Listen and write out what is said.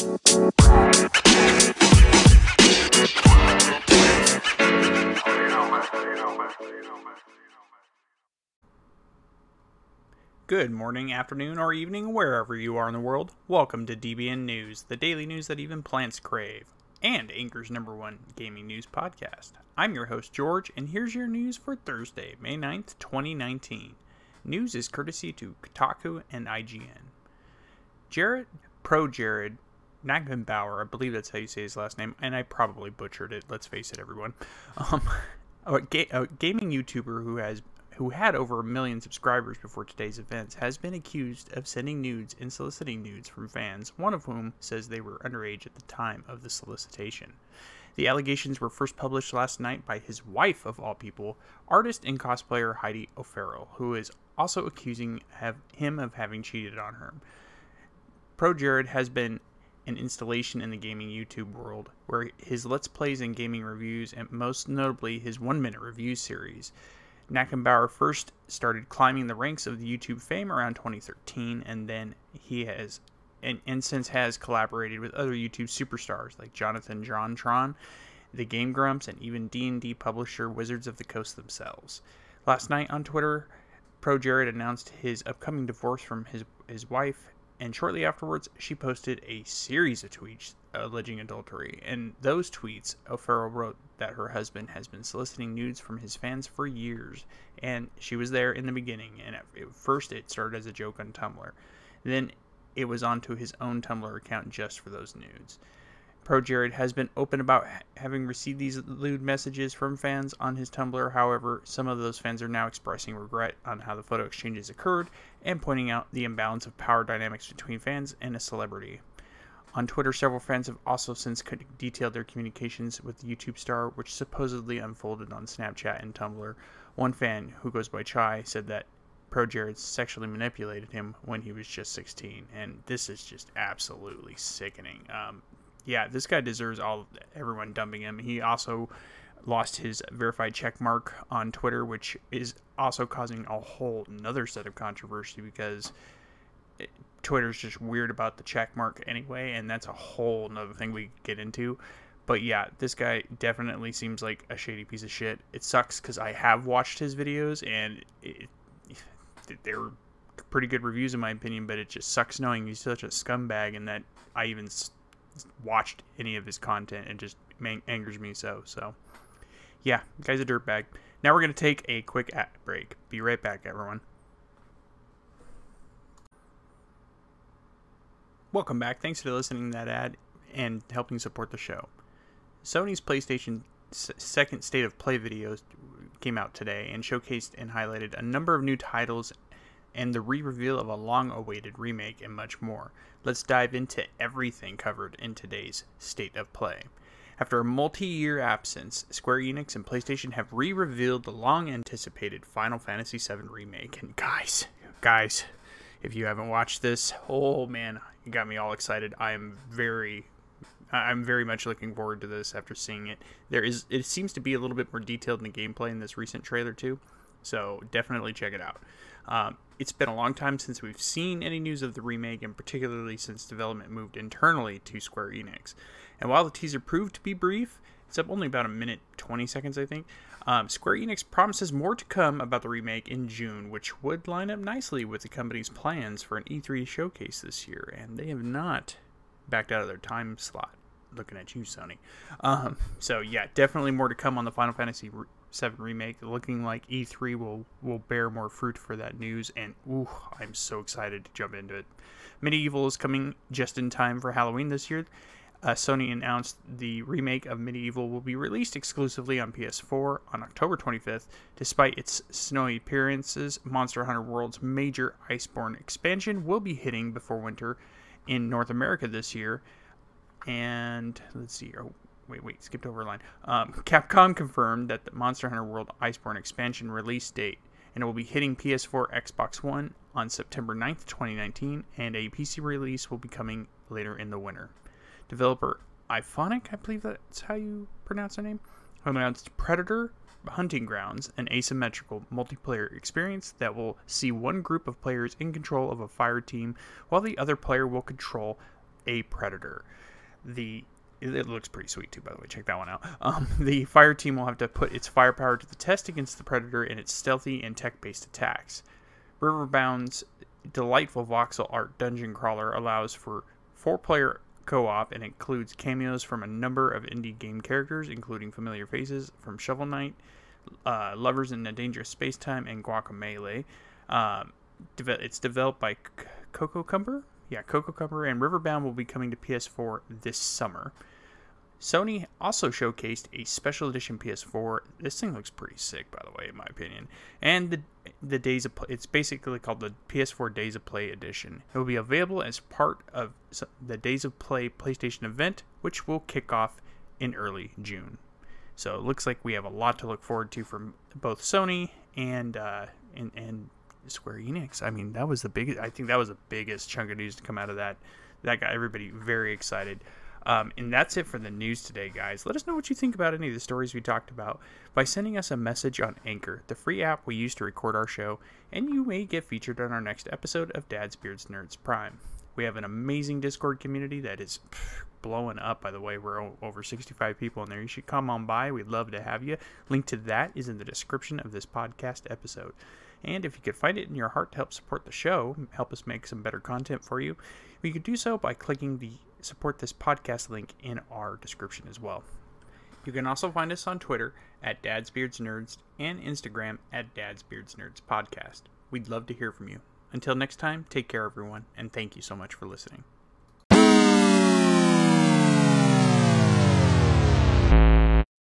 Good morning, afternoon, or evening, wherever you are in the world. Welcome to DBN News, the daily news that even plants crave, and Anchor's number one gaming news podcast. I'm your host, George, and here's your news for Thursday, May 9th, 2019. News is courtesy to Kotaku and IGN. Jared, pro Jared, Nagenbauer, I believe that's how you say his last name, and I probably butchered it, let's face it, everyone. Um, a, ga- a gaming YouTuber who has who had over a million subscribers before today's events, has been accused of sending nudes and soliciting nudes from fans, one of whom says they were underage at the time of the solicitation. The allegations were first published last night by his wife, of all people, artist and cosplayer Heidi O'Farrell, who is also accusing have, him of having cheated on her. Pro Jared has been an installation in the gaming YouTube world, where his Let's Plays and gaming reviews, and most notably his one minute review series, Nakenbauer first started climbing the ranks of the YouTube fame around 2013, and then he has, and, and since has collaborated with other YouTube superstars like Jonathan Jontron, the Game Grumps, and even D&D publisher Wizards of the Coast themselves. Last night on Twitter, Pro Jared announced his upcoming divorce from his his wife, and shortly afterwards, she posted a series of tweets alleging adultery. In those tweets, O'Farrell wrote that her husband has been soliciting nudes from his fans for years, and she was there in the beginning. And at first, it started as a joke on Tumblr. Then it was onto his own Tumblr account just for those nudes. Pro Jared has been open about having received these lewd messages from fans on his Tumblr. However, some of those fans are now expressing regret on how the photo exchanges occurred and pointing out the imbalance of power dynamics between fans and a celebrity. On Twitter, several fans have also since detailed their communications with the YouTube star, which supposedly unfolded on Snapchat and Tumblr. One fan, who goes by Chai, said that Pro Jared sexually manipulated him when he was just 16, and this is just absolutely sickening. Um, yeah, this guy deserves all everyone dumping him. He also lost his verified check mark on Twitter, which is also causing a whole another set of controversy because Twitter's just weird about the check mark anyway, and that's a whole another thing we get into. But yeah, this guy definitely seems like a shady piece of shit. It sucks because I have watched his videos and it, they're pretty good reviews in my opinion, but it just sucks knowing he's such a scumbag and that I even watched any of his content. and just angers me so. So yeah, guy's a dirtbag. Now we're gonna take a quick ad break. Be right back, everyone. Welcome back. Thanks for listening to that ad and helping support the show. Sony's PlayStation second State of Play videos came out today and showcased and highlighted a number of new titles and the re-reveal of a long-awaited remake and much more. Let's dive into everything covered in today's State of Play. After a multi-year absence, Square Enix and PlayStation have re-revealed the long-anticipated Final Fantasy VII remake. And guys, guys, if you haven't watched this, oh man, it got me all excited. I am very I'm very much looking forward to this after seeing it. There is it seems to be a little bit more detailed in the gameplay in this recent trailer too, so definitely check it out. Um, it's been a long time since we've seen any news of the remake, and particularly since development moved internally to Square Enix. And while the teaser proved to be brief, it's up only about a minute 20 seconds, I think. Um, Square Enix promises more to come about the remake in June, which would line up nicely with the company's plans for an E3 showcase this year, and they have not backed out of their time slot. Looking at you, Sony. Um, so yeah, definitely more to come on the Final Fantasy VII remake. Looking like E3 will will bear more fruit for that news, and ooh, I'm so excited to jump into it. MediEvil is coming just in time for Halloween this year, uh, Sony announced the remake of MediEvil will be released exclusively on PS4 on October 25th. Despite its snowy appearances, Monster Hunter World's major Iceborne expansion will be hitting before winter in North America this year. And let's see. Oh, wait, wait, skipped over a line. Um, Capcom confirmed that the Monster Hunter World Iceborne expansion release date and it will be hitting PS4, Xbox One on September 9th, 2019, and a PC release will be coming later in the winter developer Iphonic, I believe that's how you pronounce their name, announced Predator Hunting Grounds, an asymmetrical multiplayer experience that will see one group of players in control of a fire team while the other player will control a predator. The it looks pretty sweet too, by the way. Check that one out. Um, the fire team will have to put its firepower to the test against the predator in its stealthy and tech-based attacks. Riverbond's delightful voxel art dungeon crawler allows for four-player co-op and includes cameos from a number of indie game characters, including familiar faces from Shovel Knight, uh, Lovers in a Dangerous Space Time, and Guacamelee. Um, it's developed by Cococumber. Yeah, Cococumber and Riverbond will be coming to PS4 this summer. Sony also showcased a special edition PS4. This thing looks pretty sick, by the way, in my opinion. And the the days of play, it's basically called the PS4 Days of Play edition. It will be available as part of the Days of Play PlayStation event, which will kick off in early June. So it looks like we have a lot to look forward to from both Sony and uh, and and Square Enix. I mean, that was the biggest. I think that was the biggest chunk of news to come out of that. That got everybody very excited. Um, and that's it for the news today, guys. Let us know what you think about any of the stories we talked about by sending us a message on Anchor, the free app we use to record our show, and you may get featured on our next episode of Dad's Beards Nerds Prime. We have an amazing Discord community that is blowing up, by the way. We're over 65 people in there. You should come on by. We'd love to have you. Link to that is in the description of this podcast episode. And if you could find it in your heart to help support the show, help us make some better content for you, you could do so by clicking the support this podcast link in our description as well. You can also find us on Twitter at Dad's Beards Nerds and Instagram at Dad's Beards Nerds Podcast. We'd love to hear from you. Until next time, take care, everyone, and thank you so much for listening.